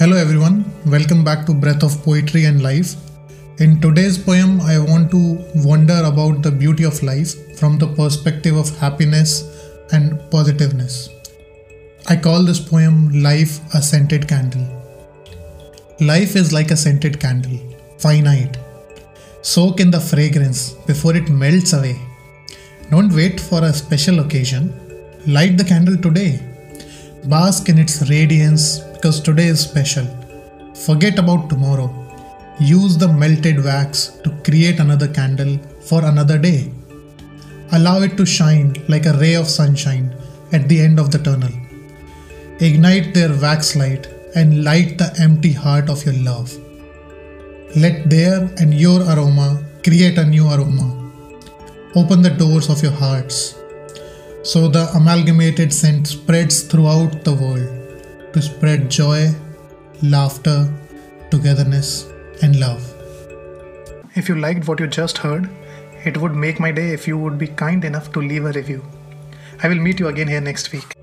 Hello everyone, welcome back to Breath of Poetry and Life. In today's poem, I want to wonder about the beauty of life from the perspective of happiness and positiveness. I call this poem Life a Scented Candle. Life is like a scented candle, finite. Soak in the fragrance before it melts away. Don't wait for a special occasion. Light the candle today. Bask in its radiance because today is special. Forget about tomorrow. Use the melted wax to create another candle for another day. Allow it to shine like a ray of sunshine at the end of the tunnel. Ignite their wax light and light the empty heart of your love. Let their and your aroma create a new aroma. Open the doors of your hearts so the amalgamated scent spreads throughout the world to spread joy, laughter, togetherness, and love. If you liked what you just heard, it would make my day if you would be kind enough to leave a review. I will meet you again here next week.